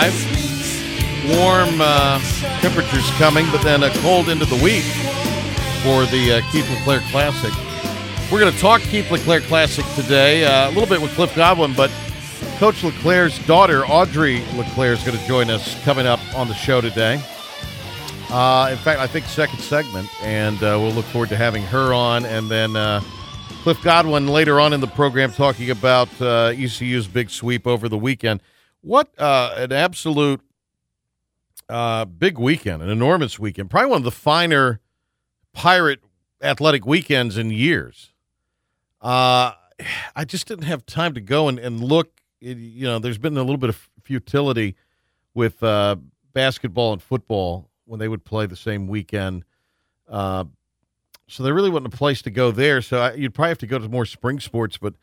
55. Warm uh, temperatures coming, but then a cold into the week for the uh, Keith LeClair Classic. We're going to talk Keith LeClair Classic today, uh, a little bit with Cliff Godwin, but Coach LeClair's daughter, Audrey LeClair, is going to join us coming up on the show today. Uh, in fact, I think second segment, and uh, we'll look forward to having her on, and then uh, Cliff Godwin later on in the program talking about uh, ECU's big sweep over the weekend. What uh, an absolute uh, big weekend, an enormous weekend, probably one of the finer pirate athletic weekends in years. Uh, I just didn't have time to go and, and look. It- you know, there's been a little bit of futility with uh, basketball and football when they would play the same weekend. Uh, so there really wasn't a place to go there. So I, you'd probably have to go to more spring sports. But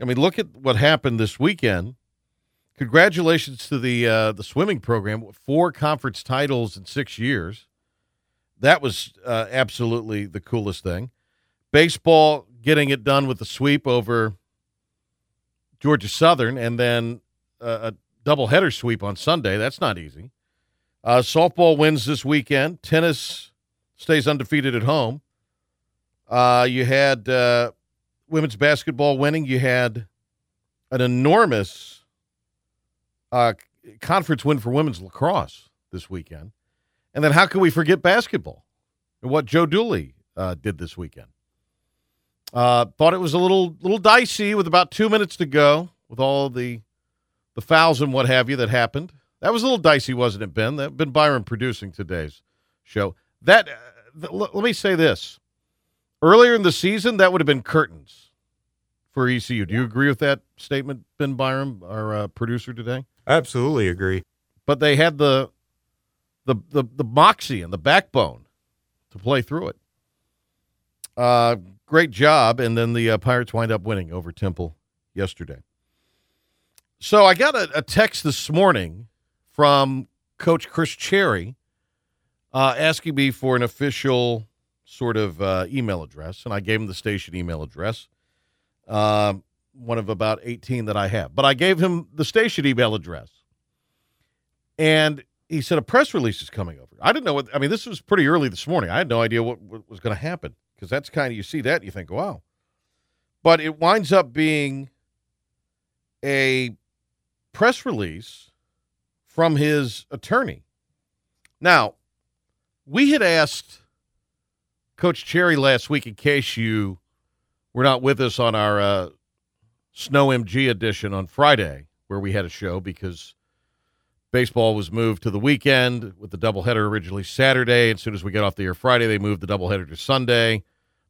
I mean, look at what happened this weekend. Congratulations to the uh, the swimming program, four conference titles in six years. That was uh, absolutely the coolest thing. Baseball getting it done with the sweep over Georgia Southern, and then uh, a doubleheader sweep on Sunday. That's not easy. Uh, softball wins this weekend. Tennis stays undefeated at home. Uh, you had uh, women's basketball winning. You had an enormous uh, conference win for women's lacrosse this weekend. And then how can we forget basketball and what Joe Dooley uh, did this weekend? Uh, thought it was a little little dicey with about two minutes to go with all the the fouls and what have you that happened. That was a little dicey, wasn't it, Ben? That Ben Byron producing today's show. That uh, th- l- let me say this: earlier in the season, that would have been curtains for ECU. Do you agree with that statement, Ben Byron, our uh, producer today? Absolutely agree. But they had the the the the moxie and the backbone to play through it. Uh, great job, and then the uh, Pirates wind up winning over Temple yesterday. So I got a, a text this morning from Coach Chris Cherry uh, asking me for an official sort of uh, email address, and I gave him the station email address, um, one of about 18 that I have. But I gave him the station email address, and he said a press release is coming over. I didn't know what, I mean, this was pretty early this morning. I had no idea what, what was going to happen because that's kind of, you see that and you think, wow. But it winds up being a press release from his attorney. Now, we had asked Coach Cherry last week, in case you were not with us on our uh, Snow MG edition on Friday, where we had a show because baseball was moved to the weekend with the doubleheader originally Saturday. As soon as we got off the air Friday, they moved the doubleheader to Sunday,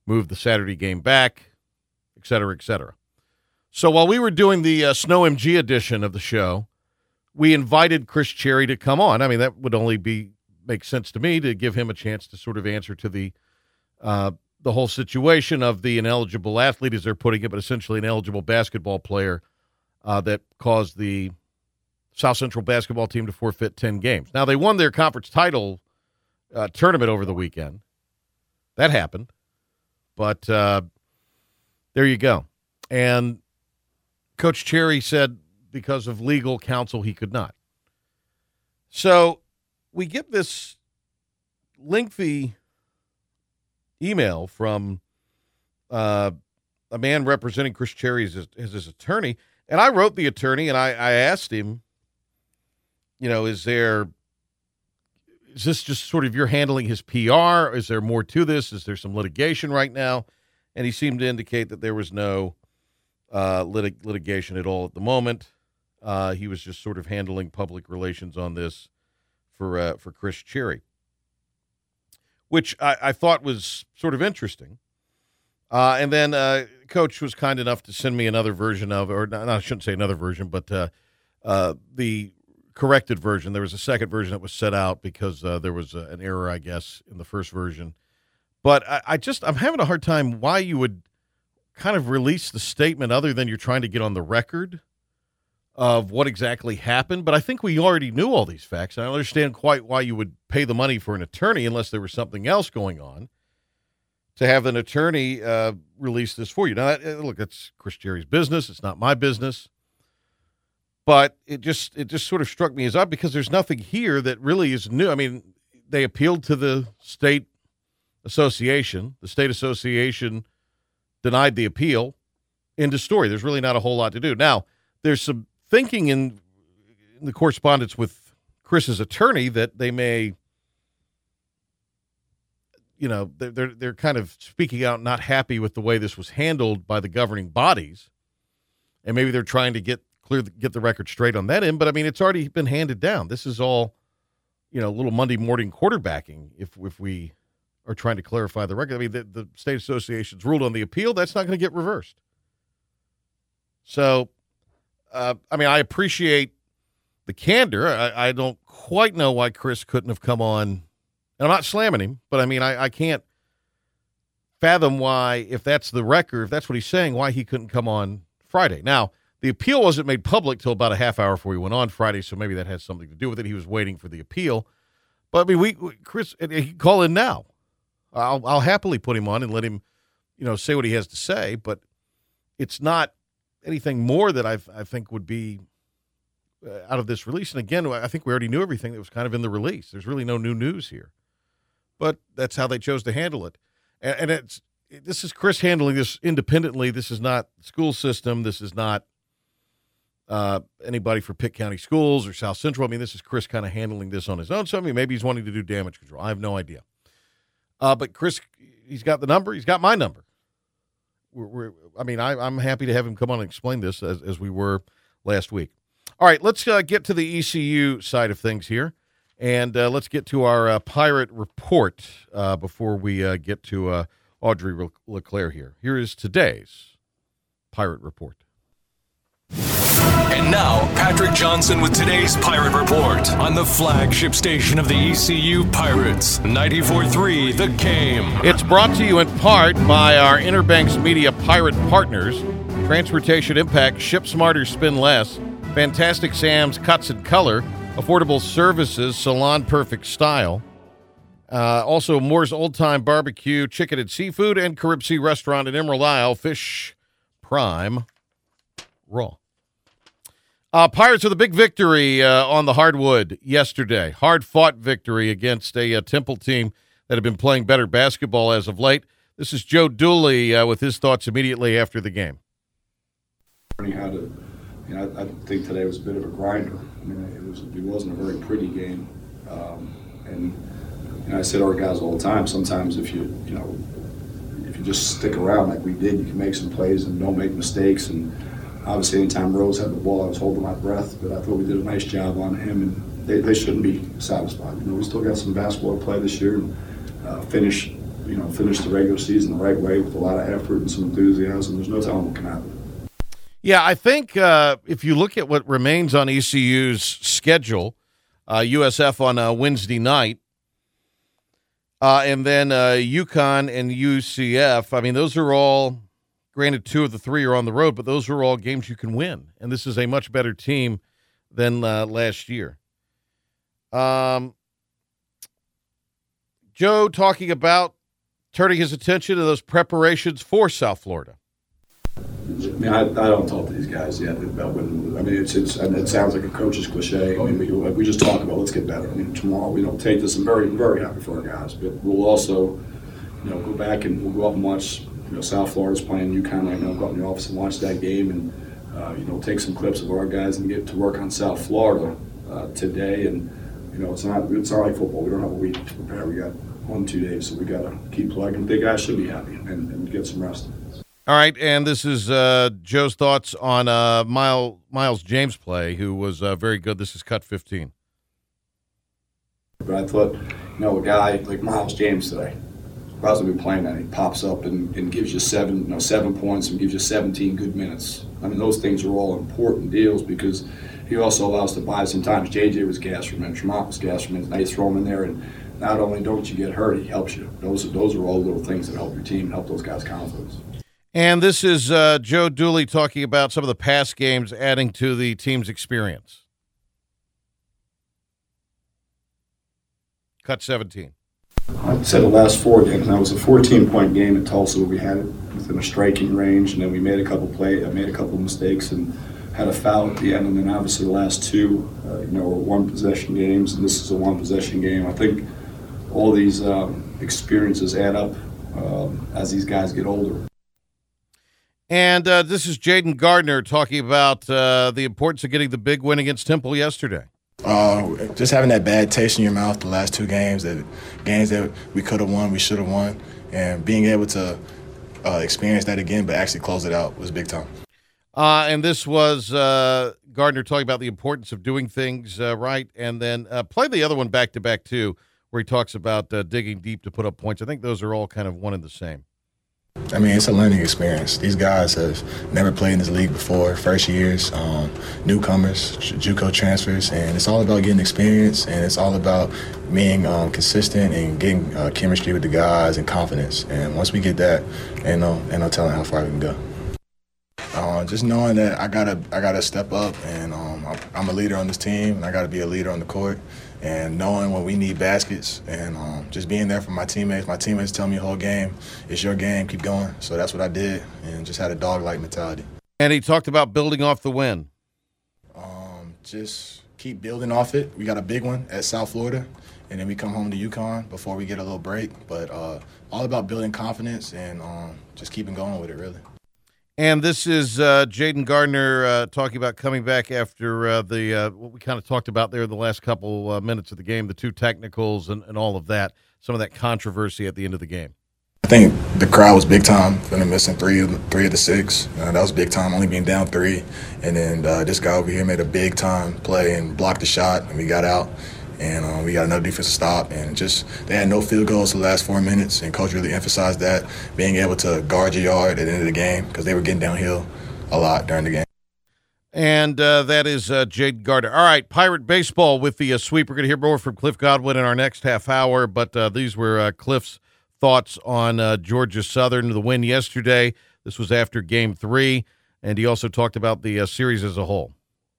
moved the Saturday game back, et cetera, et cetera. So while we were doing the uh, Snow MG edition of the show, we invited Chris Cherry to come on. I mean, that would only be make sense to me to give him a chance to sort of answer to the uh, the whole situation of the ineligible athlete, as they're putting it, but essentially an eligible basketball player uh, that caused the South Central basketball team to forfeit 10 games. Now, they won their conference title uh, tournament over the weekend. That happened. But uh, there you go. And Coach Cherry said because of legal counsel, he could not. So we get this lengthy email from uh, a man representing Chris Cherry as, as his attorney. And I wrote the attorney and I, I asked him, you know, is there, is this just sort of you're handling his PR? Is there more to this? Is there some litigation right now? And he seemed to indicate that there was no uh, lit- litigation at all at the moment. Uh, he was just sort of handling public relations on this for uh, for Chris Cherry, which I, I thought was sort of interesting. Uh, and then uh, Coach was kind enough to send me another version of, or not, I shouldn't say another version, but uh, uh, the corrected version. There was a second version that was set out because uh, there was uh, an error, I guess, in the first version. But I, I just I'm having a hard time why you would kind of release the statement other than you're trying to get on the record of what exactly happened. But I think we already knew all these facts. I don't understand quite why you would pay the money for an attorney unless there was something else going on to have an attorney uh, release this for you. Now, uh, look, it's Chris Cherry's business. It's not my business. But it just it just sort of struck me as odd because there's nothing here that really is new. I mean, they appealed to the state association. The state association denied the appeal. Into story. There's really not a whole lot to do. Now, there's some thinking in, in the correspondence with Chris's attorney that they may you know they're, they're they're kind of speaking out not happy with the way this was handled by the governing bodies. And maybe they're trying to get clear get the record straight on that end but i mean it's already been handed down. This is all you know a little monday morning quarterbacking if if we are trying to clarify the record. I mean the, the state association's ruled on the appeal. That's not going to get reversed. So uh, i mean i appreciate the candor I, I don't quite know why chris couldn't have come on and I'm not slamming him, but I mean, I, I can't fathom why, if that's the record, if that's what he's saying, why he couldn't come on Friday. Now, the appeal wasn't made public till about a half hour before he went on Friday, so maybe that has something to do with it. He was waiting for the appeal. But I mean, we, we Chris, he call in now. I'll, I'll happily put him on and let him, you know, say what he has to say. But it's not anything more that I, I think would be uh, out of this release. And again, I think we already knew everything that was kind of in the release. There's really no new news here but that's how they chose to handle it. And, and it's this is Chris handling this independently. This is not school system. This is not uh, anybody for Pitt County Schools or South Central. I mean, this is Chris kind of handling this on his own. So I mean, maybe he's wanting to do damage control. I have no idea. Uh, but Chris, he's got the number. He's got my number. We're, we're, I mean, I, am happy to have him come on and explain this as, as we were last week. All right, let's uh, get to the ECU side of things here. And uh, let's get to our uh, pirate report uh, before we uh, get to uh, Audrey LeClair here. Here is today's pirate report. And now, Patrick Johnson with today's Pirate Report on the flagship station of the ECU Pirates, 94.3 The Game. It's brought to you in part by our Inner Banks Media Pirate partners Transportation Impact, Ship Smarter, Spin Less, Fantastic Sam's Cuts and Color, Affordable Services, Salon Perfect Style. Uh, also, Moore's Old Time Barbecue, Chicken and Seafood, and Carib Sea Restaurant in Emerald Isle, Fish Prime Raw. Uh, Pirates with a big victory uh, on the hardwood yesterday. Hard fought victory against a, a, uh, Temple team that had been playing better basketball as of late. This is Joe Dooley uh, with his thoughts immediately after the game. How to you know, I, I, think today was a bit of a grinder. I mean, it was it wasn't a very pretty game, um, and you know, I said to our guys all the time. Sometimes if you you know if you just stick around like we did, you can make some plays and don't make mistakes. And obviously, anytime Rose had the ball, I was holding my breath. But I thought we did a nice job on him, and they, they shouldn't be satisfied. You know, we still got some basketball to play this year, and uh, finish you know finish the regular season the right way with a lot of effort and some enthusiasm. There's no telling what can happen. Yeah, I think uh, if you look at what remains on ECU's schedule, uh, USF on a Wednesday night, uh, and then uh, UConn and UCF. I mean, those are all. Granted, two of the three are on the road, but those are all games you can win. And this is a much better team than uh, last year. Um, Joe talking about turning his attention to those preparations for South Florida. I mean, I, I don't talk to these guys yet about when. I mean, it's, it's it sounds like a coach's cliche. I mean, we, we just talk about let's get better. I mean, tomorrow we don't take this. I'm very very happy for our guys, but we'll also, you know, go back and we'll go up and watch. You know, South Florida's playing UConn right now. Go up in the office and watch that game, and uh, you know, take some clips of our guys and get to work on South Florida uh, today. And you know, it's not it's not like football. We don't have a week to prepare. We got one two days, so we got to keep plugging. The guys should be happy and, and get some rest. All right, and this is uh, Joe's thoughts on uh, Miles Miles James play, who was uh, very good. This is cut fifteen. But I thought, you know, a guy like Miles James today, I was playing that, he pops up and, and gives you seven, you know, seven points and gives you 17 good minutes. I mean, those things are all important deals because he also allows to buy sometimes. JJ was gas from minutes, Tremont was gas from minutes. Now you throw him in there, and not only don't you get hurt, he helps you. Those are those are all little things that help your team, help those guys' confidence. And this is uh, Joe Dooley talking about some of the past games adding to the team's experience. Cut 17. I said the last four games. That was a 14 point game at Tulsa where we had it within a striking range, and then we made a couple play, I made a couple mistakes, and had a foul at the end. And then obviously the last two, uh, you know, were one possession games, and this is a one possession game. I think all these um, experiences add up um, as these guys get older. And uh, this is Jayden Gardner talking about uh, the importance of getting the big win against Temple yesterday. Uh, just having that bad taste in your mouth the last two games, that games that we could have won, we should have won, and being able to uh, experience that again, but actually close it out was big time. Uh, and this was uh, Gardner talking about the importance of doing things uh, right, and then uh, play the other one back to back too, where he talks about digging deep to put up points. I think those are all kind of one and the same. I mean, it's a learning experience. These guys have never played in this league before, first years, um, newcomers, JUCO transfers, and it's all about getting experience, and it's all about being um, consistent and getting uh, chemistry with the guys and confidence. And once we get that, ain't no, ain't no telling how far we can go. Uh, just knowing that I gotta, I gotta step up, and um, I'm a leader on this team, and I gotta be a leader on the court and knowing when we need baskets and um, just being there for my teammates. My teammates tell me the whole game, it's your game, keep going. So that's what I did and just had a dog-like mentality. And he talked about building off the win. Um, just keep building off it. We got a big one at South Florida, and then we come home to UConn before we get a little break. But uh, all about building confidence and um, just keeping going with it, really. And this is uh, Jayden Gardner uh, talking about coming back after uh, the uh, what we kind of talked about there the last couple uh, minutes of the game, the two technicals and, and all of that, some of that controversy at the end of the game. I think the crowd was big time them missing three of the, three of the six. Uh, that was big time, only being down three. And then this guy over here made a big time play and blocked the shot, and we got out and um, we got another defensive stop. And just they had no field goals the last four minutes, and coach really emphasized that being able to guard your yard at the end of the game because they were getting downhill a lot during the game. And uh, that is uh, Jade Gardner. All right, Pirate Baseball with the uh, sweep. We're going to hear more from Cliff Godwin in our next half hour, but uh, these were uh, Cliff's thoughts on uh, Georgia Southern, the win yesterday. This was after game three, and he also talked about the series as a whole.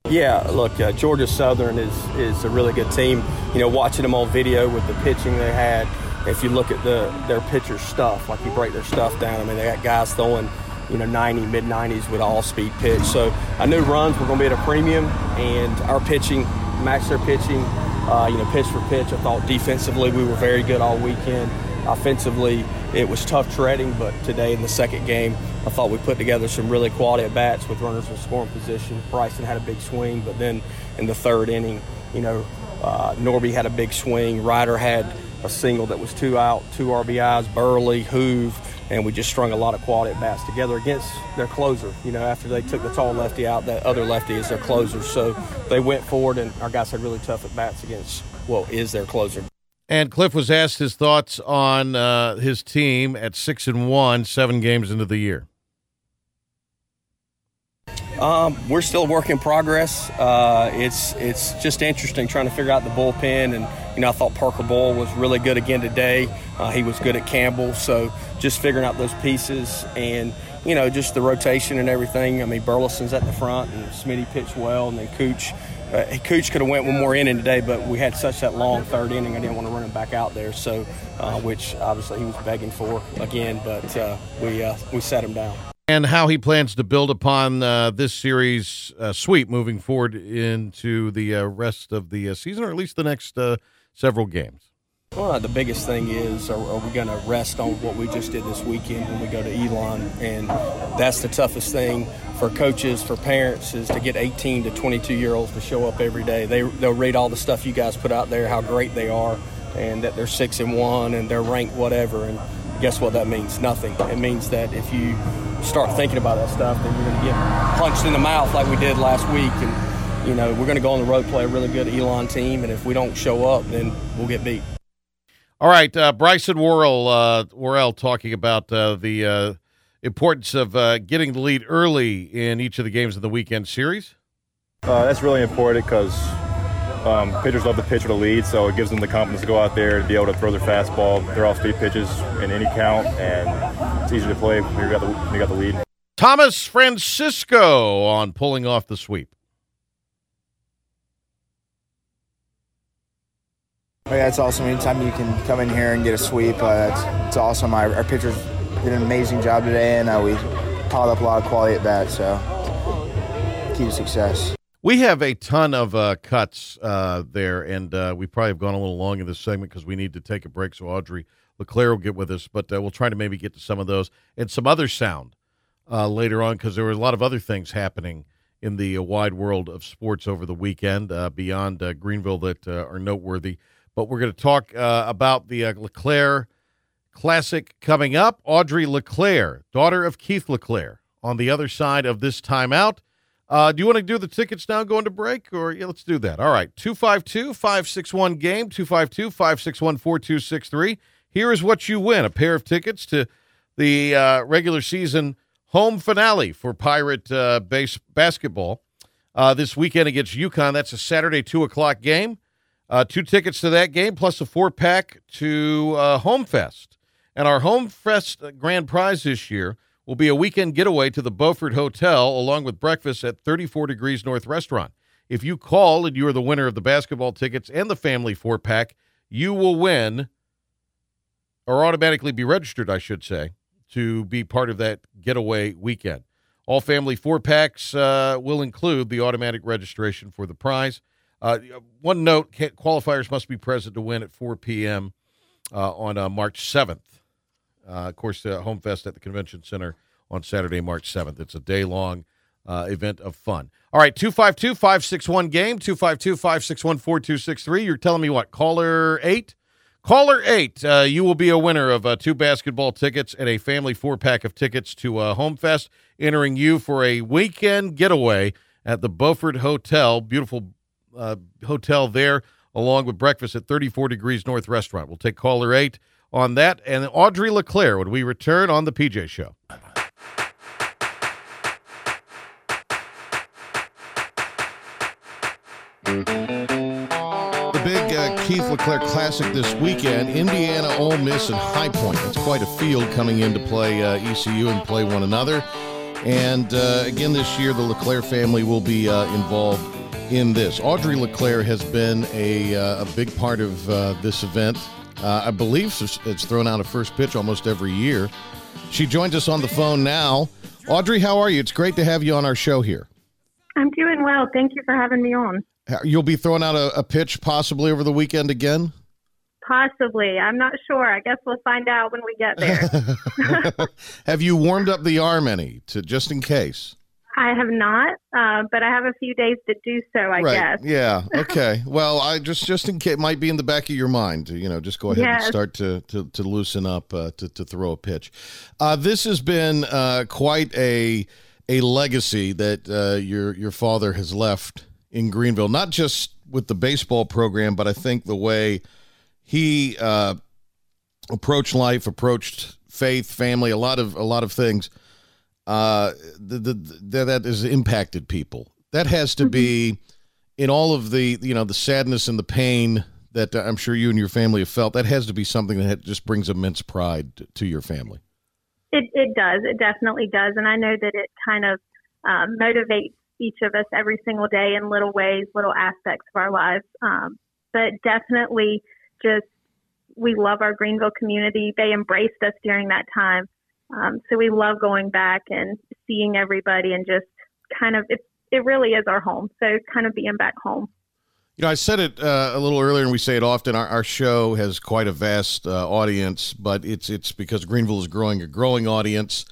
Yeah, look, uh, Georgia Southern is is a really good team. You know, watching them on video with the pitching they had. If you look at the their pitcher stuff, like you break their stuff down, I mean, they got guys throwing, you know, 90, mid 90s with all speed pitch. So I knew runs were going to be at a premium, and our pitching matched their pitching. Uh, you know, pitch for pitch. I thought defensively we were very good all weekend. Offensively, it was tough treading, but today in the second game, I thought we put together some really quality at bats with runners in scoring position. Bryson had a big swing, but then in the third inning, you know, uh, Norby had a big swing. Ryder had a single that was two out, two RBIs. Burley, Hoove, and we just strung a lot of quality at bats together against their closer. You know, after they took the tall lefty out, that other lefty is their closer. So they went forward, and our guys had really tough at bats against well is their closer. And Cliff was asked his thoughts on uh, his team at six and one, seven games into the year. Um, we're still a work in progress. Uh, it's it's just interesting trying to figure out the bullpen, and you know I thought Parker Boyle was really good again today. Uh, he was good at Campbell, so just figuring out those pieces and you know just the rotation and everything. I mean Burleson's at the front, and Smitty pitched well, and then Cooch uh, Cooch could have went one more inning today, but we had such that long third inning. I didn't want to run him back out there, so uh, which obviously he was begging for again, but uh, we uh, we set him down. And how he plans to build upon uh, this series uh, sweep moving forward into the uh, rest of the uh, season, or at least the next uh, several games. Well, the biggest thing is, are, are we going to rest on what we just did this weekend when we go to Elon? And that's the toughest thing for coaches, for parents, is to get 18 to 22 year olds to show up every day. They they'll read all the stuff you guys put out there, how great they are, and that they're six and one and they're ranked whatever. And guess what that means? Nothing. It means that if you start thinking about that stuff, then you're going to get punched in the mouth like we did last week. And you know we're going to go on the road, play a really good Elon team, and if we don't show up, then we'll get beat. All right, uh, Bryson Worrell, uh, Worrell talking about uh, the uh, importance of uh, getting the lead early in each of the games of the weekend series. Uh, that's really important because um, pitchers love to pitch with a lead, so it gives them the confidence to go out there to be able to throw their fastball, their off-speed pitches in any count, and it's easy to play when you got the when you got the lead. Thomas Francisco on pulling off the sweep. Oh, yeah, it's awesome. Anytime you can come in here and get a sweep, uh, it's, it's awesome. Our, our pitchers did an amazing job today, and uh, we piled up a lot of quality at bat, so key to success. We have a ton of uh, cuts uh, there, and uh, we probably have gone a little long in this segment because we need to take a break. So Audrey LeClair will get with us, but uh, we'll try to maybe get to some of those and some other sound uh, later on because there were a lot of other things happening in the uh, wide world of sports over the weekend beyond Greenville that are noteworthy. But we're going to talk about the LeClair Classic coming up. Audrey LeClair, daughter of Keith LeClair, on the other side of this timeout. Uh, do you want to do the tickets now going to break? Or yeah, let's do that. All right. 252 561 game, 252 561 4263. Here is what you win a pair of tickets to the uh, regular season home finale for Pirate uh, base basketball uh, this weekend against UConn. That's a Saturday, 2 o'clock game. Uh, two tickets to that game, plus a four pack to uh, Home Fest. And our Home Fest grand prize this year will be a weekend getaway to the Beaufort Hotel along with breakfast at 34 Degrees North Restaurant. If you call and you are the winner of the basketball tickets and the family four pack, you will win or automatically be registered, I should say, to be part of that getaway weekend. All family four packs uh, will include the automatic registration for the prize. Uh, one note qualifiers must be present to win at 4 p.m. Uh, on uh, March 7th. Uh, of course, the Home Fest at the Convention Center on Saturday, March 7th. It's a day long uh, event of fun. All right, 252 561 game, 252 561 4263. You're telling me what? Caller 8? Caller 8, uh, you will be a winner of uh, two basketball tickets and a family four pack of tickets to uh, Home Fest, entering you for a weekend getaway at the Beaufort Hotel. Beautiful uh, hotel there, along with breakfast at 34 Degrees North Restaurant. We'll take caller 8 on that and Audrey LeClair when we return on the PJ Show. The big uh, Keith LeClair Classic this weekend, Indiana, Ole Miss, and High Point. It's quite a field coming in to play uh, ECU and play one another. And uh, again, this year, the LeClair family will be uh, involved in this. Audrey LeClair has been a, uh, a big part of uh, this event uh, I believe it's thrown out a first pitch almost every year. She joins us on the phone now. Audrey, how are you? It's great to have you on our show here. I'm doing well. Thank you for having me on. You'll be throwing out a, a pitch possibly over the weekend again? Possibly. I'm not sure. I guess we'll find out when we get there. have you warmed up the arm any to just in case? I have not, uh, but I have a few days to do so. I right. guess. Yeah. Okay. well, I just just in case might be in the back of your mind. You know, just go ahead yes. and start to to, to loosen up uh, to to throw a pitch. Uh, this has been uh, quite a a legacy that uh, your your father has left in Greenville. Not just with the baseball program, but I think the way he uh, approached life, approached faith, family, a lot of a lot of things uh, the, the, the, that has impacted people. That has to mm-hmm. be in all of the you know the sadness and the pain that uh, I'm sure you and your family have felt. That has to be something that just brings immense pride to your family. It it does. It definitely does, and I know that it kind of um, motivates each of us every single day in little ways, little aspects of our lives. Um, but definitely just we love our Greenville community. They embraced us during that time. Um, so we love going back and seeing everybody and just kind of, it, it really is our home. So kind of being back home. You know, I said it uh, a little earlier, and we say it often. Our, our show has quite a vast uh, audience, but it's it's because Greenville is growing a growing audience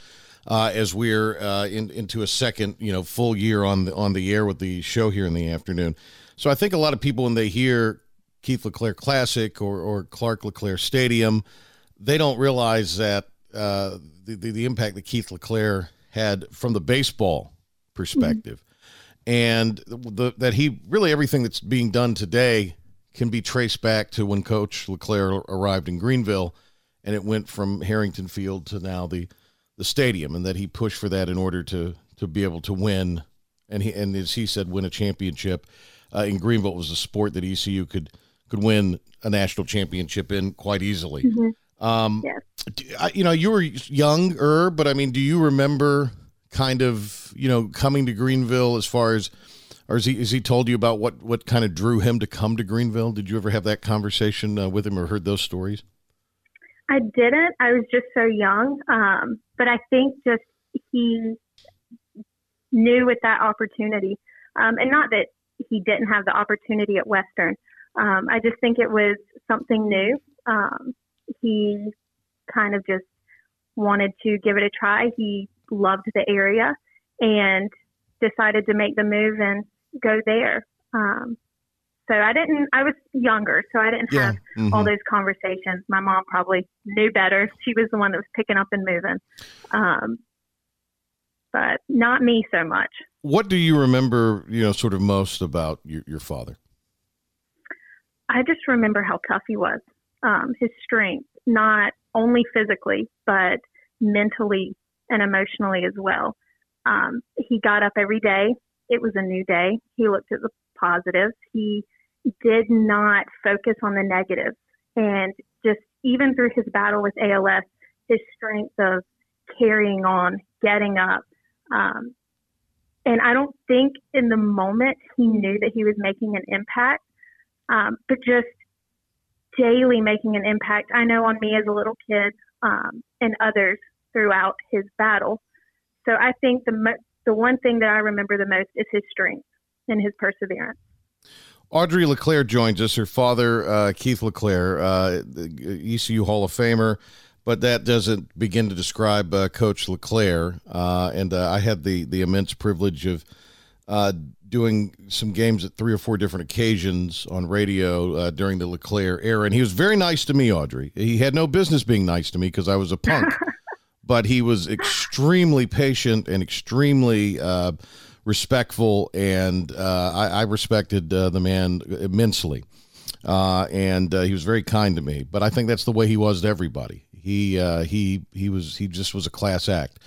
uh, as we're uh, in, into a second, you know, full year on the on the air with the show here in the afternoon. So I think a lot of people when they hear Keith LeClair Classic or, or Clark LeClair Stadium, they don't realize that uh, the, the, the impact that Keith LeClair had from the baseball perspective, mm-hmm. and the, that he really everything that's being done today can be traced back to when Coach LeClair arrived in Greenville, and it went from Harrington Field to now the the stadium, and that he pushed for that in order to to be able to win, and he and as he said, win a championship. Uh, in Greenville, was a sport that ECU could could win a national championship in quite easily. Mm-hmm. Um, yes. you know, you were younger, but I mean, do you remember kind of, you know, coming to Greenville as far as, or has he, has he told you about what, what kind of drew him to come to Greenville? Did you ever have that conversation uh, with him or heard those stories? I didn't. I was just so young. Um, but I think just he knew with that opportunity, um, and not that he didn't have the opportunity at Western, um, I just think it was something new. Um, he kind of just wanted to give it a try. He loved the area and decided to make the move and go there. Um, so I didn't, I was younger, so I didn't yeah. have mm-hmm. all those conversations. My mom probably knew better. She was the one that was picking up and moving. Um, but not me so much. What do you remember, you know, sort of most about your, your father? I just remember how tough he was. Um, his strength, not only physically, but mentally and emotionally as well. Um, he got up every day. It was a new day. He looked at the positives. He did not focus on the negatives. And just even through his battle with ALS, his strength of carrying on, getting up. Um, and I don't think in the moment he knew that he was making an impact, um, but just daily making an impact. I know on me as a little kid um, and others throughout his battle. So I think the mo- the one thing that I remember the most is his strength and his perseverance. Audrey LeClair joins us. Her father, uh, Keith LeClair, uh, ECU Hall of Famer, but that doesn't begin to describe uh, Coach LeClair. Uh, and uh, I had the the immense privilege of uh, doing some games at three or four different occasions on radio uh, during the LeClair era, and he was very nice to me, Audrey. He had no business being nice to me because I was a punk, but he was extremely patient and extremely uh, respectful, and uh, I, I, respected uh, the man immensely. Uh, and uh, he was very kind to me, but I think that's the way he was to everybody. He he he was he just was a class act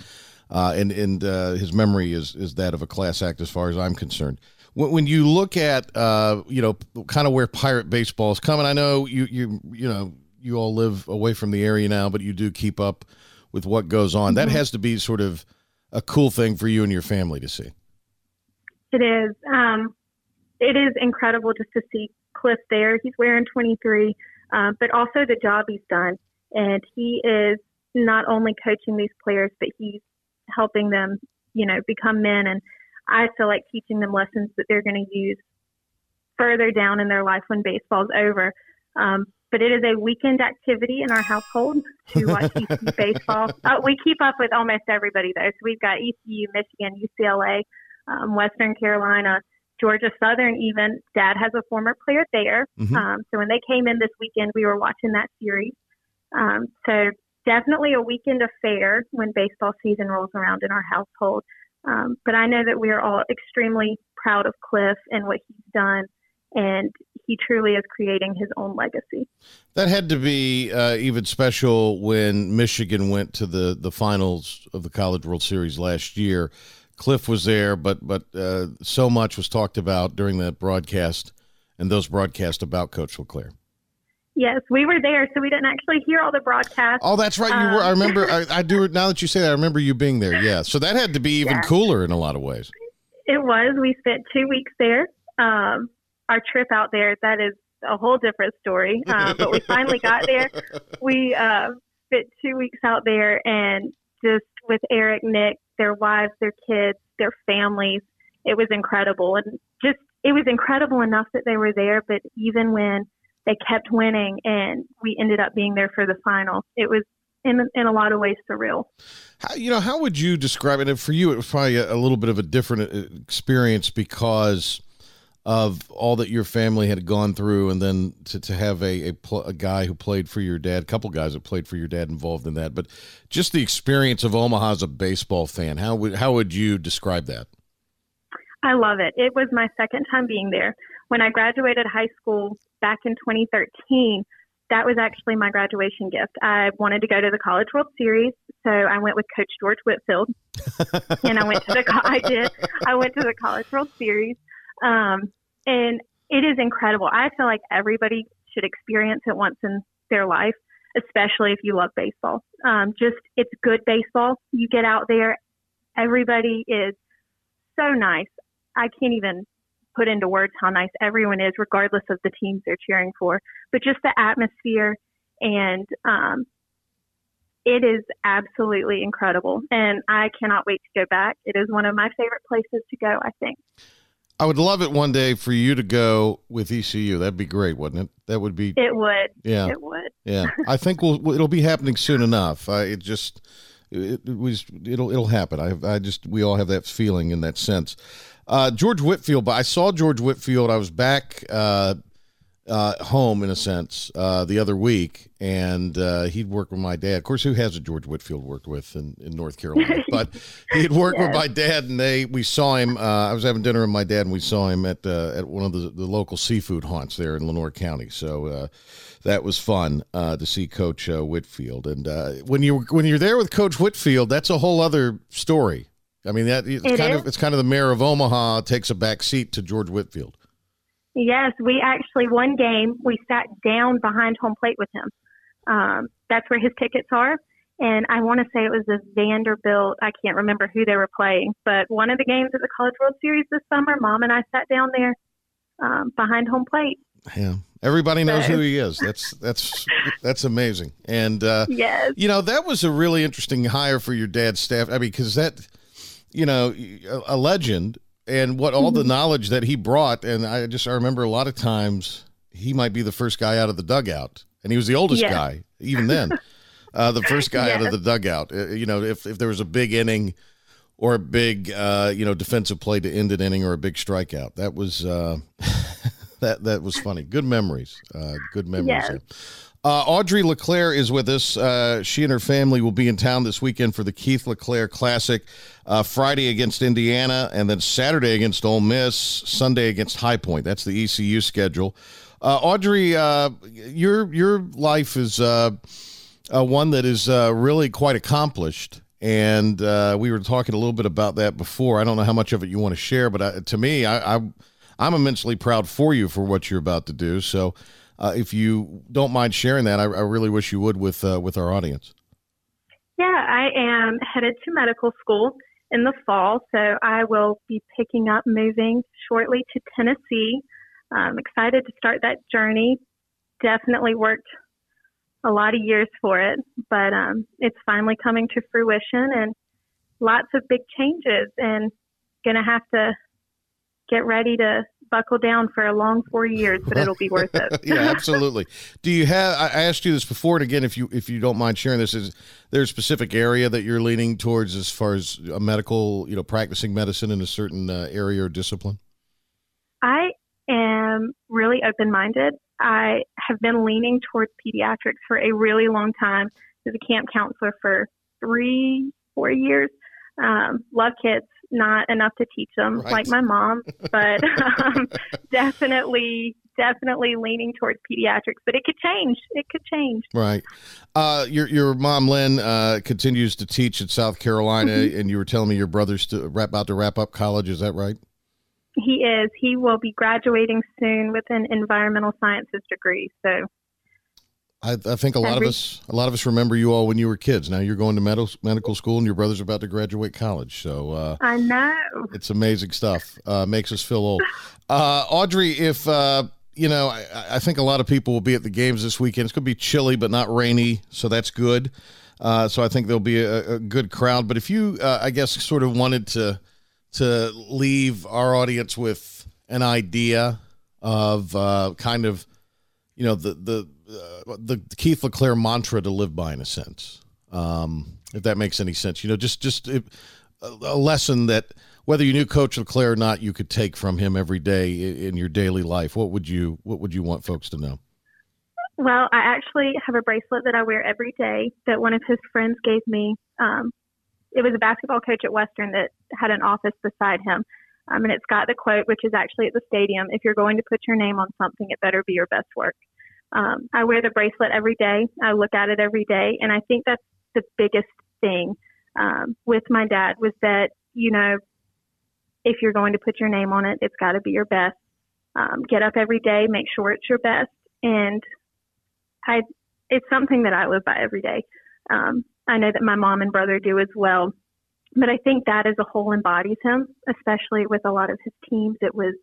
uh, and and uh, his memory is is that of a class act as far as I'm concerned. When, when you look at uh, you know kind of where pirate baseball is coming, I know you you you know you all live away from the area now, but you do keep up with what goes on. Mm-hmm. That has to be sort of a cool thing for you and your family to see. It is. Um, it is incredible just to see Cliff there. He's wearing 23, uh, but also the job he's done. And he is not only coaching these players, but he's helping them, you know, become men. And I feel like teaching them lessons that they're going to use further down in their life when baseball's over. Um, but it is a weekend activity in our household to watch ECU baseball. Uh, we keep up with almost everybody though. So we've got ECU, Michigan, UCLA, um, Western Carolina, Georgia Southern. Even Dad has a former player there. Mm-hmm. Um, so when they came in this weekend, we were watching that series. Um, so definitely a weekend affair when baseball season rolls around in our household. Um, but I know that we are all extremely proud of Cliff and what he's done, and he truly is creating his own legacy. That had to be uh, even special when Michigan went to the, the finals of the College World Series last year. Cliff was there, but but uh, so much was talked about during that broadcast and those broadcasts about Coach LeClair. Yes, we were there, so we didn't actually hear all the broadcasts. Oh, that's right. You were. I um, remember. I, I, do. Now that you say that, I remember you being there. Yeah. So that had to be even yeah. cooler in a lot of ways. It was. We spent two weeks there. Um, our trip out there, that is a whole different story. Um, but we finally got there. We uh, spent two weeks out there and just with Eric, Nick, their wives, their kids, their families. It was incredible. And just, it was incredible enough that they were there. But even when they kept winning and we ended up being there for the final, it was in, in a lot of ways surreal. How, you know, how would you describe it? And for you, it was probably a, a little bit of a different uh, experience because of all that your family had gone through, and then to, to have a, a, pl- a guy who played for your dad, a couple guys that played for your dad involved in that, but just the experience of Omaha as a baseball fan. How would how would you describe that? I love it. It was my second time being there. When I graduated high school back in 2013, that was actually my graduation gift. I wanted to go to the College World Series, so I went with Coach George Whitfield, and I went to the I did I went to the College World Series, um, and it is incredible. I feel like everybody should experience it once in their life, especially if you love baseball. Um, just it's good baseball. You get out there, everybody is so nice. I can't even put into words how nice everyone is, regardless of the teams they're cheering for. But just the atmosphere and um, it is absolutely incredible. And I cannot wait to go back. It is one of my favorite places to go, I think. I would love it one day for you to go with ECU. That'd be great, wouldn't it? That would be. It would. Yeah. It would. Yeah, I think we'll it'll be happening soon enough. I it just it, it, was it'll it'll happen. I I just we all have that feeling in that sense. Uh, George Whitfield, but I saw George Whitfield. I was back uh, uh, home in a sense uh, the other week, and uh, he'd worked with my dad. Of course, who hasn't George Whitfield worked with in, in North Carolina? but he'd worked yes. with my dad, and they we saw him. Uh, I was having dinner with my dad, and we saw him at uh, at one of the, the local seafood haunts there in Lenoir County. So uh, that was fun to see Coach Whitfield. And when you when you're there with Coach Whitfield, that's a whole other story. I mean that it's it kind is. of it's kind of the mayor of Omaha takes a back seat to George Whitfield. Yes, we actually one game we sat down behind home plate with him. Um, that's where his tickets are, and I want to say it was the Vanderbilt. I can't remember who they were playing, but one of the games at the College World Series this summer, Mom and I sat down there um, behind home plate. Yeah, everybody knows so. who he is. That's that's that's amazing, and uh, yes, you know that was a really interesting hire for your dad's staff. I mean, because that, you know, a legend and what all the Mm-hmm. knowledge that he brought and i just i remember a lot of times he might be the first guy out of the dugout and he was the oldest guy even then. Uh, the first guy out of the dugout Uh, you know if, if there was a big inning or a big uh, you know defensive play to end an inning or a big strikeout that was uh, that that was funny. Good memories uh, good memories Yes. Uh, Audrey LeClair is with us. Uh, she and her family will be in town this weekend for the Keith LeClair Classic. Uh, Friday against Indiana, and then Saturday against Ole Miss. Sunday against High Point. That's the ECU schedule. Uh, Audrey, uh, your your life is uh, one that is really quite accomplished, and we were talking a little bit about that before. I don't know how much of it you want to share, but I, to me, I, I I'm immensely proud for you for what you're about to do. So. Uh, if you don't mind sharing that, I, I really wish you would with uh, with our audience. Yeah, I am headed to medical school in the fall, so I will be picking up moving shortly to Tennessee. I'm excited to start that journey. Definitely worked a lot of years for it, but um, it's finally coming to fruition and lots of big changes and going to have to get ready to buckle down for a long four years, but it'll be worth it. yeah, absolutely. Do you have? I asked you this before, and again, if you if you don't mind sharing this, is there a specific area that you're leaning towards as far as a medical, you know, practicing medicine in a certain uh, area or discipline? I am really open minded. I have been leaning towards pediatrics for a really long time. As a camp counselor for three, four years. Um, love kids, not enough to teach them Right. like my mom, but um, definitely, definitely leaning towards pediatrics. But it could change. It could change. Right. Uh, your your mom Lynn uh, continues to teach at South Carolina, Mm-hmm. and you were telling me your brother's to wrap about to wrap up college. Is that right? He is. He will be graduating soon with an environmental sciences degree. So I, I think a lot of us, a lot of us remember you all when you were kids. Now you're going to medical medical school, and your brother's about to graduate college. So uh, I know. it's amazing stuff. Uh, makes us feel old. Uh, Audrey, if uh, you know, I, I think a lot of people will be at the games this weekend. It's going to be chilly, but not rainy, so that's good. Uh, so I think there'll be a, a good crowd. But if you, uh, I guess, sort of wanted to to leave our audience with an idea of uh, kind of, you know, the the uh, the Keith LeClair mantra to live by, in a sense, um, if that makes any sense. You know, just just a, lesson that whether you knew Coach LeClair or not, you could take from him every day in, in your daily life. What would you What would you want folks to know? Well, I actually have a bracelet that I wear every day that one of his friends gave me. Um, it was a basketball coach at Western that had an office beside him. Um, and it's got the quote, which is actually at the stadium if you're going to put your name on something, it better be your best work. Um, I wear the bracelet every day. I look at it every day. And I think that's the biggest thing um, with my dad was that, you know, if you're going to put your name on it, it's got to be your best. Um, get up every day, make sure it's your best. And I, it's something that I live by every day. Um, I know that my mom and brother do as well, but I think that as a whole embodies him, especially with a lot of his teams. It was,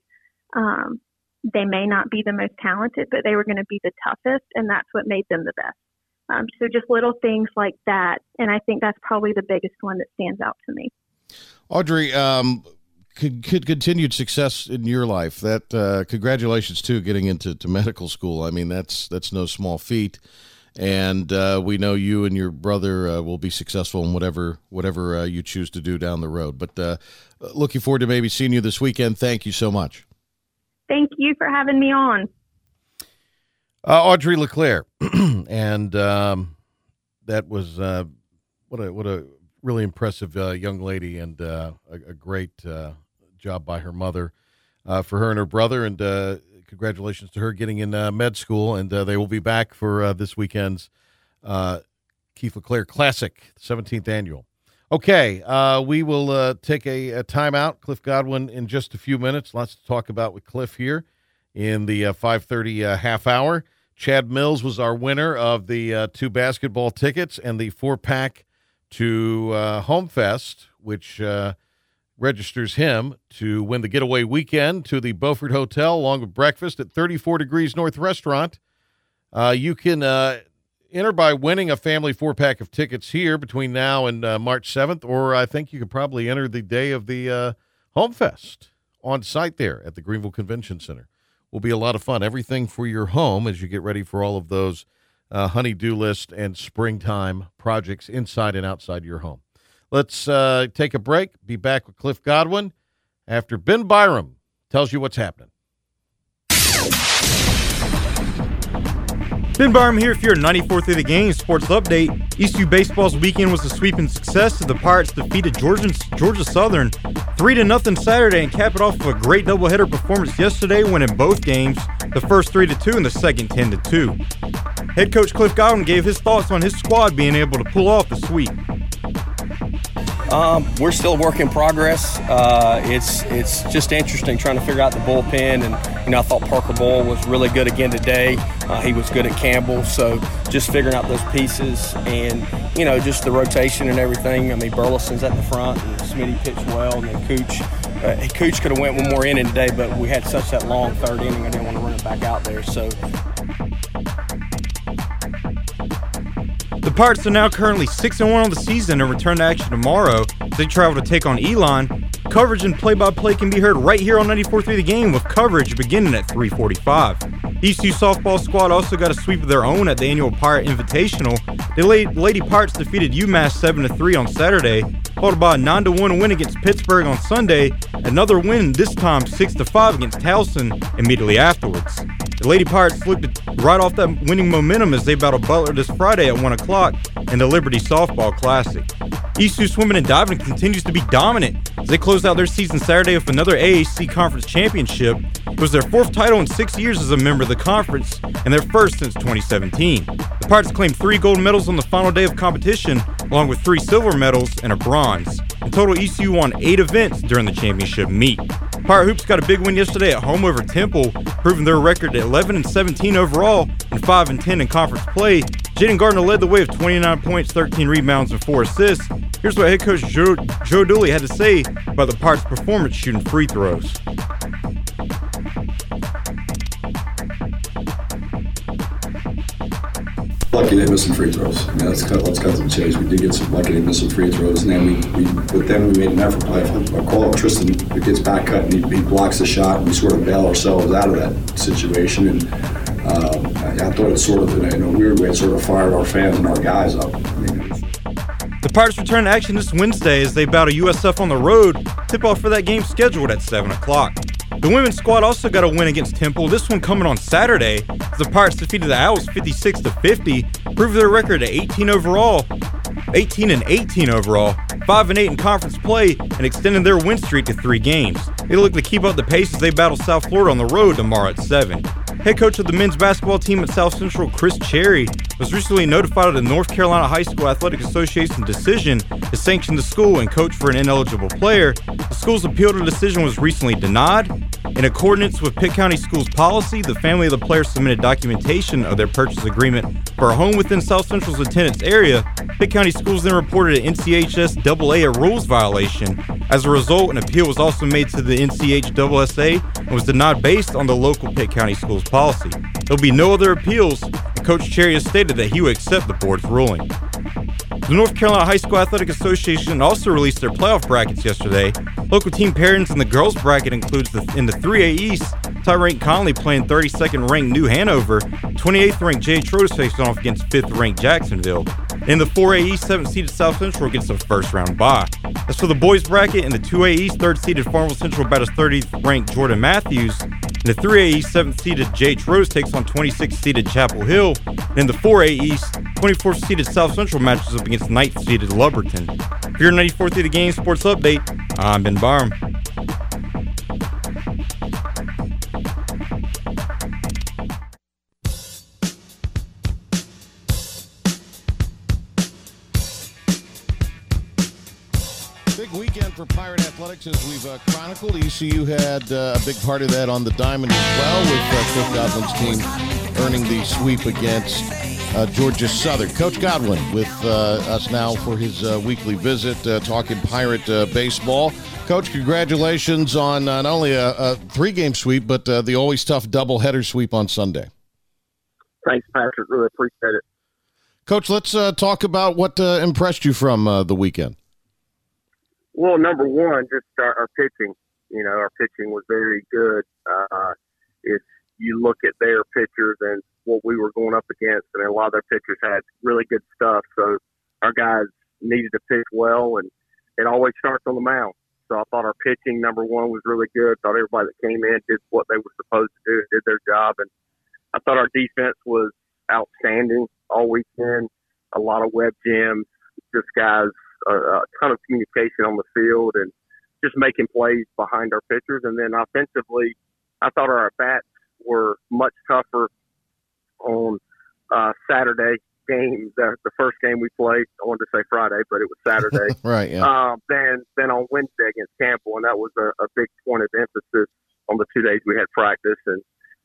um, they may not be the most talented, but they were going to be the toughest, and that's what made them the best. Um, so just little things like that, and I think that's probably the biggest one that stands out to me. Audrey, um, could, could continued success in your life. That uh, congratulations too, getting into to medical school. I mean, that's that's no small feat, and uh, we know you and your brother uh, will be successful in whatever whatever uh, you choose to do down the road. But uh, looking forward to maybe seeing you this weekend. Thank you so much. Thank you for having me on. Uh, Audrey LeClair, and um, that was uh, what a what a really impressive uh, young lady, and uh, a, a great uh, job by her mother uh, for her and her brother, and congratulations to her getting in med school, and they will be back for this weekend's Keith LeClair Classic, 17th annual. Okay, uh, we will uh, take a, a timeout. Cliff Godwin in just a few minutes. Lots to talk about with Cliff here in the uh, 5:30 uh, half hour. Chad Mills was our winner of the uh, two basketball tickets and the four pack to uh, Home Fest, which uh, registers him to win the getaway weekend to the Beaufort Hotel along with breakfast at 34 Degrees North Restaurant. You can enter by winning a family four pack of tickets here between now and uh, March 7th, or I think you could probably enter the day of the uh, Home Fest on site there at the Greenville Convention Center. Will be a lot of fun. Everything for your home as you get ready for all of those uh, honey-do list and springtime projects inside and outside your home. Let's uh, take a break. Be back with Cliff Godwin after Ben Byram tells you what's happening. Ben Barham here for your 94th of the game sports update. ECU baseball's weekend was a sweeping success as the Pirates defeated Georgia, Georgia Southern 3 to nothing Saturday and cap it off with a great doubleheader performance yesterday, winning both games, the first 3 to 2 and the second 10 to 2. Head coach Cliff Godwin gave his thoughts on his squad being able to pull off the sweep. Um, we're still a work in progress. Uh, it's it's just interesting trying to figure out the bullpen, and you know I thought Parker Bowl was really good again today. Uh, he was good at Campbell, so just figuring out those pieces and you know just the rotation and everything. I mean Burleson's at the front, and Smitty pitched well, and then Cooch. Uh, Cooch could have went one more inning today, but we had such that long third inning, I didn't want to run it back out there. So The Pirates are now currently 6 and 1 on the season and return to action tomorrow. As they travel to take on Elon. Coverage and play-by-play can be heard right here on 94.3 The Game with coverage beginning at 3:45. ECU softball squad also got a sweep of their own at the annual Pirate Invitational. The Lady Pirates defeated UMass 7 3 on Saturday, followed by a 9 1 win against Pittsburgh on Sunday. Another win this time 6 5 against Towson immediately afterwards. The Lady Pirates looked right off that winning momentum as they battle Butler this Friday at 1 o'clock in the Liberty Softball Classic. ECU swimming and diving continues to be dominant as they closed out their season Saturday with another AAC Conference Championship. It was their fourth title in six years as a member of the conference and their first since 2017. The Pirates claimed three gold medals on the final day of competition, along with three silver medals and a bronze. In total, ECU won eight events during the championship meet. Pirate Hoops got a big win yesterday at home over Temple, proving their record at 11 and 17 overall and 5 and 10 in conference play. Jayden Gardner led the way with 29 points, 13 rebounds, and 4 assists. Here's what head coach Joe, Joe Dooley had to say about the Pirates' performance shooting free throws. Lucky they missed some free throws. I mean, cut, let's cut to the chase. We did get some lucky they missed some free throws, and then we, we but then we made an effort. Play. I call Tristan. It gets back cut and he, he blocks the shot, and we sort of bail ourselves out of that situation. And um, I, I thought it sort of in a, in a weird way, it sort of fired our fans and our guys up. I mean, The Pirates return to action this Wednesday as they battle USF on the road. Tip off for that game scheduled at 7 o'clock. The women's squad also got a win against Temple, this one coming on Saturday. The Pirates defeated the Owls 56 to 50, proved their record at 18 overall, 18 and 18 overall, 5 and 8 in conference play, and extended their win streak to three games. They look to keep up the pace as they battle South Florida on the road tomorrow at 7. Head coach of the men's basketball team at South Central, Chris Cherry, was recently notified of the North Carolina High School Athletic Association decision to sanction the school and coach for an ineligible player. The school's appeal to the decision was recently denied. In accordance with Pitt County Schools policy, the family of the player submitted documentation of their purchase agreement for a home within South Central's attendance area. Pitt County Schools then reported an NCHS AA rules violation. As a result, an appeal was also made to the NCHSSA and was denied based on the local Pitt County Schools policy. There'll be no other appeals, Coach Cherry has stated that he will accept the board's ruling. The North Carolina High School Athletic Association also released their playoff brackets yesterday. Local team pairings in the girls bracket includes the, in the 3A East, Tyrant Conley playing 32nd ranked New Hanover, 28th ranked Jay Trotus facing off against 5th ranked Jacksonville. In the 4A East, 7th seeded South Central gets a first round bye. As for the boys bracket, in the 2A East, 3rd seeded Farmville Central battles 30th ranked Jordan Matthews. In the 3A East, 7th seeded Jay Rose takes on 26th seeded Chapel Hill. And in the 4A East, 24th seeded South Central matches up against 9th seeded Lumberton. For your 94th through the game sports update, I'm Ben Barham. Big weekend for Pirate Athletics as we've uh, chronicled. ECU had uh, a big part of that on the diamond as well, with uh, Cliff Godwin's team earning the sweep against uh, Georgia Southern. Coach Godwin with uh, us now for his uh, weekly visit, uh, talking Pirate uh, baseball. Coach, congratulations on uh, not only a, a three-game sweep, but uh, the always tough double-header sweep on Sunday. Thanks, Patrick. Really appreciate it. Coach, let's uh, talk about what uh, impressed you from uh, the weekend. Well, number one, just our, our pitching. You know, our pitching was very good. Uh, if you look at their pitchers and what we were going up against, and a lot of their pitchers had really good stuff. So our guys needed to pitch well, and it always starts on the mound. So I thought our pitching, number one, was really good. Thought everybody that came in did what they were supposed to do, did their job, and I thought our defense was outstanding all weekend. A lot of web gems, just guys, a, a ton of communication on the field, and just making plays behind our pitchers. And then offensively, I thought our bats were much tougher on uh, Saturday game, the, the first game we played. I wanted to say Friday, but it was Saturday. right, yeah. uh, than than on Wednesday against Campbell, and that was a, a big point of emphasis on the two days we had practice. And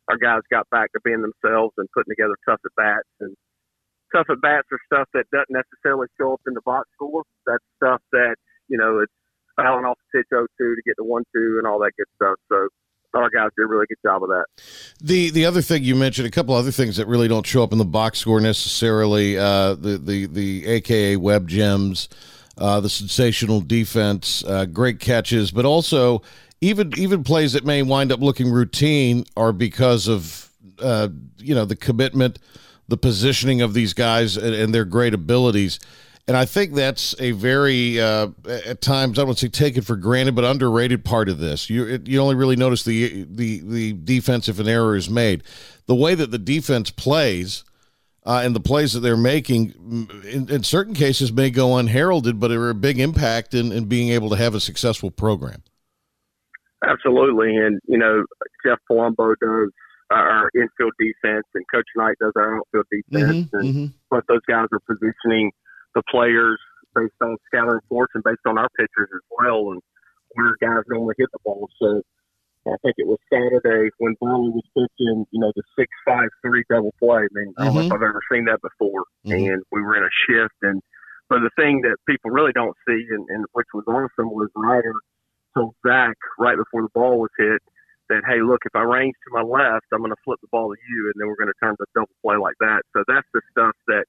our guys got back to being themselves and putting together tough at bats. And tough at bats are stuff that doesn't necessarily show up in the box score. That's stuff that you know it's fouling off the pitch 0-2 to get the one-two and all that good stuff. So our guys did a really good job of that. The the other thing you mentioned, a couple other things that really don't show up in the box score necessarily. Uh, the the the AKA web gems, uh, the sensational defense, uh, great catches, but also even even plays that may wind up looking routine are because of uh, you know the commitment, the positioning of these guys and, and their great abilities. And I think that's a very, uh, at times, I don't want to say taken for granted, but underrated part of this. You it, you only really notice the the the defense if an error is made. The way that the defense plays uh, and the plays that they're making, in, in certain cases, may go unheralded, but are a big impact in, in being able to have a successful program. Absolutely, and you know Jeff Palumbo does our infield defense, and Coach Knight does our outfield defense, Mhm, and mhm. but those guys are positioning the players based on scouting reports and based on our pitchers as well, and where guys normally hit the ball. So I think it was Saturday when Burley was pitching, you know, the six five three double play. I mean, I don't know if Mhm. I've ever seen that before. Mhm. And we were in a shift, and but the thing that people really don't see, and, and which was awesome, was Ryder told Zach right before the ball was hit that, hey, look, if I range to my left, I'm going to flip the ball to you, and then we're going to turn the double play like that. So that's the stuff that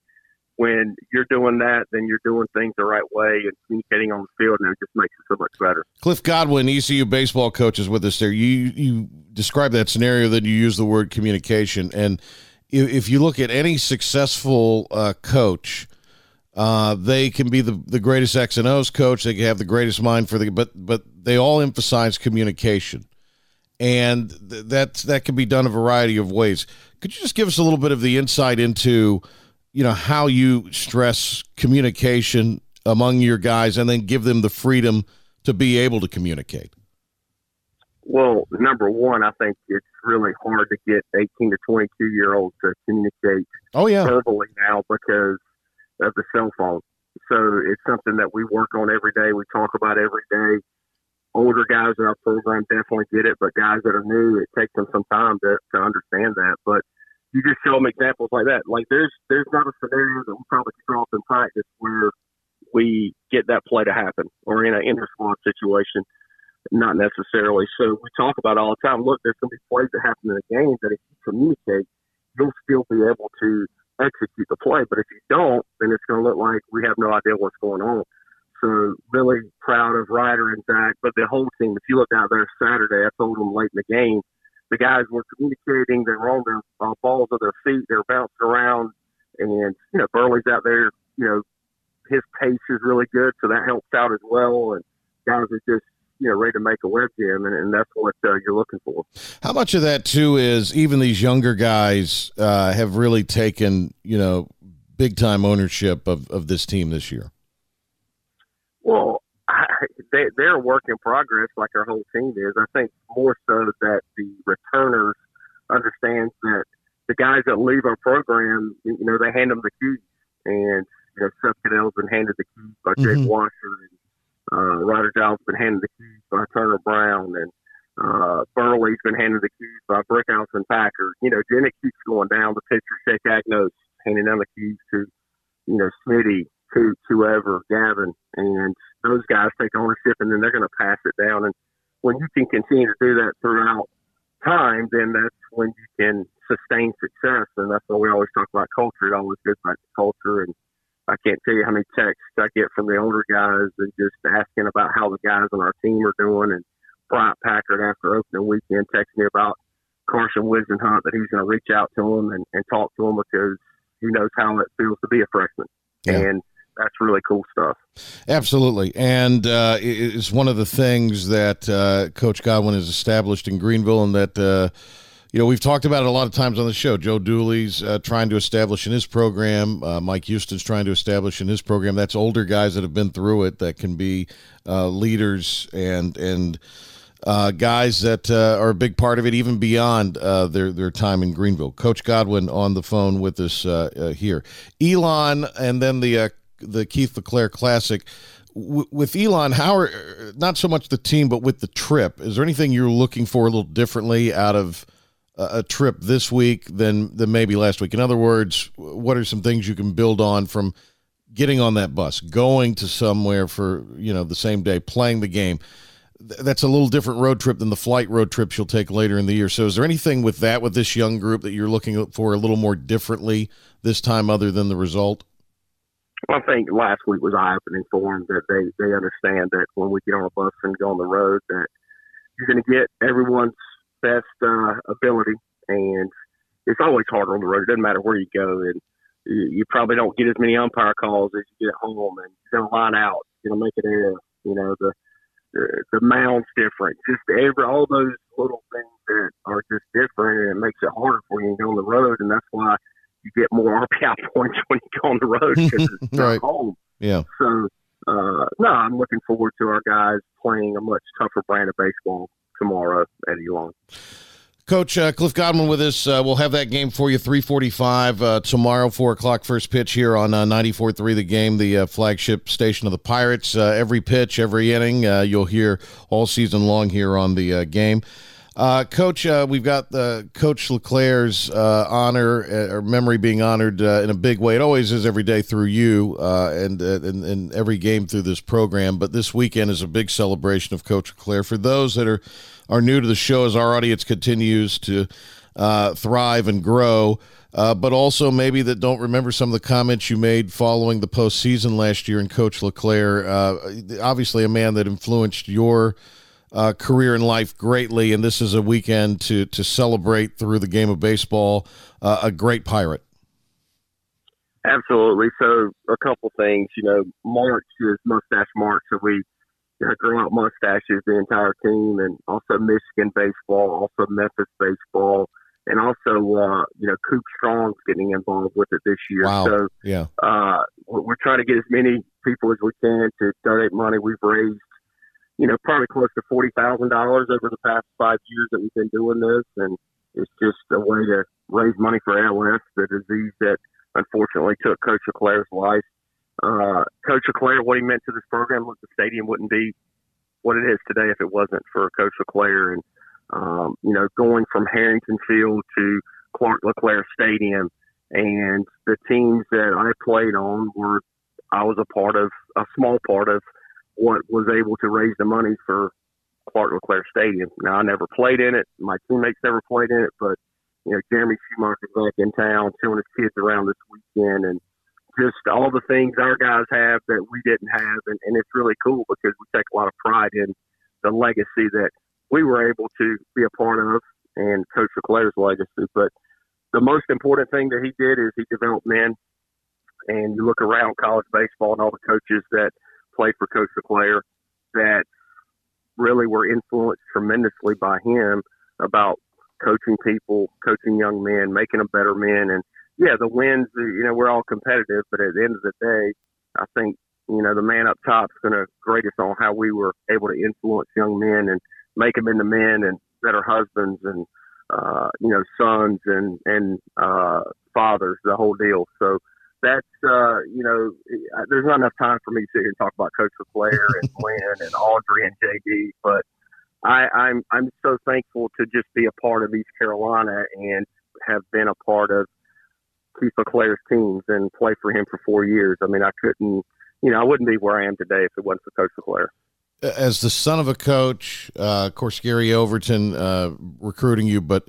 when you're doing that, then you're doing things the right way and communicating on the field, and it just makes it so much better. Cliff Godwin, ECU baseball coach, is with us there. You you describe that scenario, then you use the word communication. And if, if you look at any successful uh, coach, uh, they can be the, the greatest X and O's coach. They can have the greatest mind for the, but but they all emphasize communication, and th- that that can be done a variety of ways. Could you just give us a little bit of the insight into, you know, how you stress communication among your guys, and then give them the freedom to be able to communicate? Well, number one, I think it's really hard to get 18 to 22 year olds to communicate Oh yeah. verbally now because of the cell phone. So it's something that we work on every day. We talk about every day. Older guys in our program definitely get it, but guys that are new, it takes them some time to, to understand that. But you just show them examples like that. Like there's there's not a scenario that we probably could draw up in practice where we get that play to happen or in an inter squad situation. Not necessarily. So we talk about all the time. Look, there's going to be plays that happen in the game that if you communicate, you'll still be able to execute the play. But if you don't, then it's going to look like we have no idea what's going on. So really proud of Ryder and Zach, but the whole team. If you look out there Saturday, I told them late in the game, the guys were communicating. They were on their uh, balls of their feet. They were bouncing around, and you know Burley's out there. You know his pace is really good, so that helps out as well. And guys are just you know ready to make a web gem, and, and that's what uh, you're looking for. How much of that too is even these younger guys uh, have really taken you know big time ownership of, of this team this year? Well, they, they're a work in progress, like our whole team is. I think more so that the returners understand that the guys that leave our program, you know, they hand them the keys, and you know, Seth Caddell's been handed the keys by Jake Mhm. Washer, and uh, Ryder Giles been handed the keys by Turner Brown, and uh, Burley's been handed the keys by Brickhouse and Packer. You know, it keeps going down. The pitcher, Jake Agnos, handing down the keys to, you know, Smitty, to whoever, Gavin, and those guys take ownership, and then they're going to pass it down. And when you can continue to do that throughout time, then that's when you can sustain success. And that's why we always talk about culture. It always goes back to culture. And I can't tell you how many texts I get from the older guys and just asking about how the guys on our team are doing. And Bryant Packard after opening weekend texted me about Carson Whisenhunt that he's going to reach out to him and, and talk to him because he knows how it feels to be a freshman. And that's really cool stuff. Absolutely, and uh, it's one of the things that uh, Coach Godwin has established in Greenville, and that uh, you know we've talked about it a lot of times on the show. Joe Dooley's uh, trying to establish in his program. Uh, Mike Houston's trying to establish in his program. That's older guys that have been through it that can be uh, leaders and and. Uh, guys that uh, are a big part of it, even beyond uh, their their time in Greenville. Coach Godwin on the phone with us here. Elon, and then the the Keith LeClair Classic. W- with Elon, how are not so much the team, but with the trip? Is there anything you're looking for a little differently out of a, trip this week than than maybe last week? In other words, what are some things you can build on from getting on that bus, going to somewhere for you know the same day, playing the game? That's a little different road trip than the flight road trips you'll take later in the year. So, is there anything with that with this young group that you're looking for a little more differently this time, other than the result? I think last week was eye opening for them that they they understand that when we get on a bus and go on the road that you're going to get everyone's best uh, ability, and it's always harder on the road. It doesn't matter where you go, and you, you probably don't get as many umpire calls as you get at home, and you're going to line out, you're going to make it air. You know the the, the mound's different. Just every all those little things that are just different, and it makes it harder for you to go on the road, and that's why you get more RPI points when you go on the road because it's Right. home. Yeah. So, uh, no, I'm looking forward to our guys playing a much tougher brand of baseball tomorrow at Elon. Coach uh, Cliff Godwin with us. Uh, we'll have that game for you 345 uh, tomorrow, 4 o'clock first pitch here on uh, 94.3 The Game, the uh, flagship station of the Pirates. Uh, every pitch, every inning, uh, you'll hear all season long here on the uh, game. Uh, Coach, uh, we've got the Coach LeClair's uh, honor uh, or memory being honored uh, in a big way. It always is every day through you uh, and, and every game through this program. But this weekend is a big celebration of Coach LeClair. For those that are are new to the show, as our audience continues to thrive and grow. But also maybe that don't remember some of the comments you made following the postseason last year. And Coach LeClair, uh, obviously a man that influenced your uh, career in life greatly, and this is a weekend to to celebrate through the game of baseball. Uh, a great pirate. Absolutely. So a couple things, you know, March is mustache March, so we you know, grow out mustaches the entire team, and also Michigan baseball, also Memphis baseball, and also uh, you know Coop Strong's getting involved with it this year. Wow. So Yeah. uh, we're we're trying to get as many people as we can to donate money. We've raised, you know, probably close to forty thousand dollars over the past five years that we've been doing this, and it's just a way to raise money for ALS, the disease that unfortunately took Coach LeClair's life. Uh, Coach LeClair, what he meant to this program, look, the stadium wouldn't be what it is today if it wasn't for Coach LeClair, and um, you know, going from Harrington Field to Clark LeClair Stadium, and the teams that I played on were I was a part of a small part of what was able to raise the money for Clark LeClair Stadium. Now I never played in it. My teammates never played in it, but you know, Jeremy Schumacher's back in town showing his kids around this weekend and just all the things our guys have that we didn't have and, and it's really cool because we take a lot of pride in the legacy that we were able to be a part of and Coach LeClair's legacy. But the most important thing that he did is he developed men and you look around college baseball and all the coaches that played for Coach LeClair that really were influenced tremendously by him about coaching people, coaching young men, making them better men. And yeah, the wins, uh, you know, we're all competitive, but at the end of the day, I think, you know, the man up top is going to grade us on how we were able to influence young men and make them into men and better husbands and, uh, you know, sons and, and, uh, fathers, the whole deal. So, that's uh, you know, there's not enough time for me to sit here and talk about Coach LeClair and Glenn and Audrey and JD, but I, I'm I'm so thankful to just be a part of East Carolina and have been a part of Keith LeClair's teams and play for him for four years. I mean, I couldn't, you know, I wouldn't be where I am today if it wasn't for Coach LeClair. As the son of a coach, uh, of course, Gary Overton uh, recruiting you, but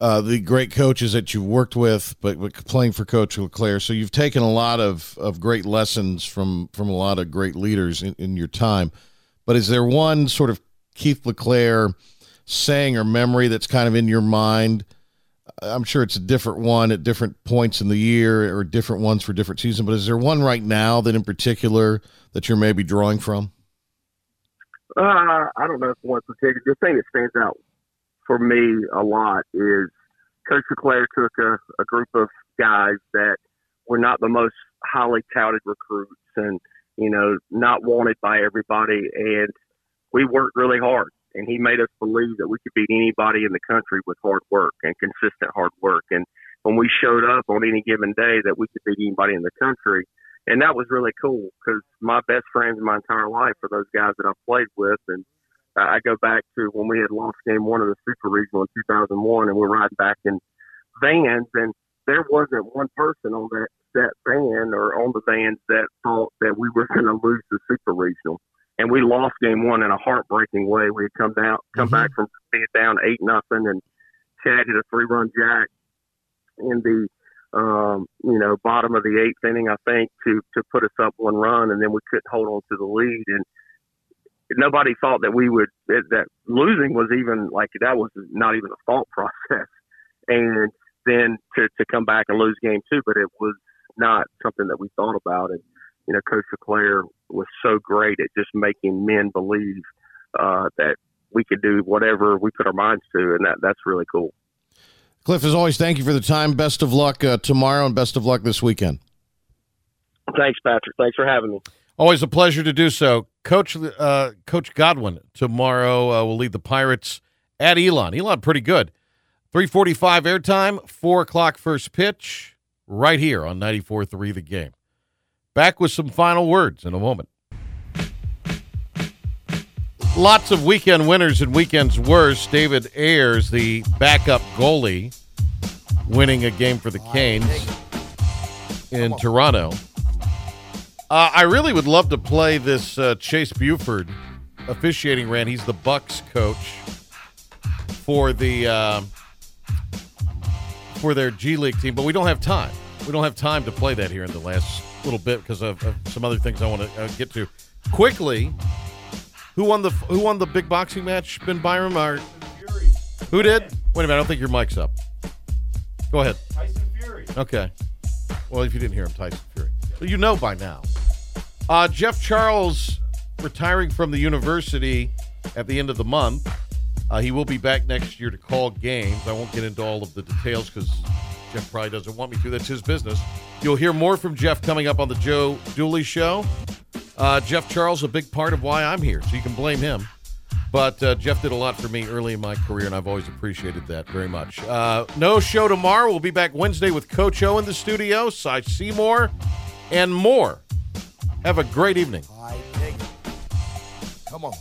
uh, the great coaches that you've worked with, but, but playing for Coach LeClair. So you've taken a lot of, of great lessons from, from a lot of great leaders in, in your time. But is there one sort of Keith LeClair saying or memory that's kind of in your mind? I'm sure it's a different one at different points in the year or different ones for different seasons, but is there one right now that in particular that you're maybe drawing from? Uh, I don't know if one particular. The thing that stands out for me a lot is Coach LeClair took a, a group of guys that were not the most highly touted recruits and, you know, not wanted by everybody. And we worked really hard. And he made us believe that we could beat anybody in the country with hard work and consistent hard work. And when we showed up on any given day, that we could beat anybody in the country. And that was really cool because my best friends in my entire life are those guys that I've played with. And I go back to when we had lost game one of the Super Regional in 2001, and we're riding back in vans, and there wasn't one person on that that van or on the vans that thought that we were going to lose the Super Regional. And we lost game one in a heartbreaking way. We had come down, come Mm-hmm. back from being down eight nothing, and Chad hit a three run jack in the um, you know bottom of the eighth inning, I think, to to put us up one run, and then we couldn't hold on to the lead. And nobody thought that we would that, that losing was even like that was not even a thought process. And then to to come back and lose game two, but it was not something that we thought about. And you know, Coach LeClair was so great at just making men believe uh, that we could do whatever we put our minds to, and that that's really cool. Cliff, as always, thank you for the time. Best of luck uh, tomorrow and best of luck this weekend. Thanks, Patrick. Thanks for having me. Always a pleasure to do so. Coach uh, Coach Godwin tomorrow uh, will lead the Pirates at Elon. Elon pretty good. 345 airtime, 4 o'clock first pitch, right here on 94.3 The Game. Back with some final words in a moment. Lots of weekend winners and weekends worst. David Ayers, the backup goalie, winning a game for the Canes in Toronto. Uh, I really would love to play this uh, Chase Buford officiating rant. He's the Bucks coach for the uh, for their G League team, but we don't have time. We don't have time to play that here in the last little bit because of, of some other things I want to uh, get to quickly. Who won the Who won the big boxing match? Ben Byram or Fury. who did? Wait a minute, I don't think your mic's up. Go ahead. Tyson Fury. Okay. Well, if you didn't hear him, Tyson Fury. You know by now. Uh, Jeff Charles retiring from the university at the end of the month. Uh, he will be back next year to call games. I won't get into all of the details because Jeff probably doesn't want me to. That's his business. You'll hear more from Jeff coming up on the Joe Dooley Show. Uh, Jeff Charles, a big part of why I'm here, so you can blame him. But uh, Jeff did a lot for me early in my career, and I've always appreciated that very much. Uh, no show tomorrow. We'll be back Wednesday with Coach O in the studio, Cy Seymour, and more. Have a great evening. Come on.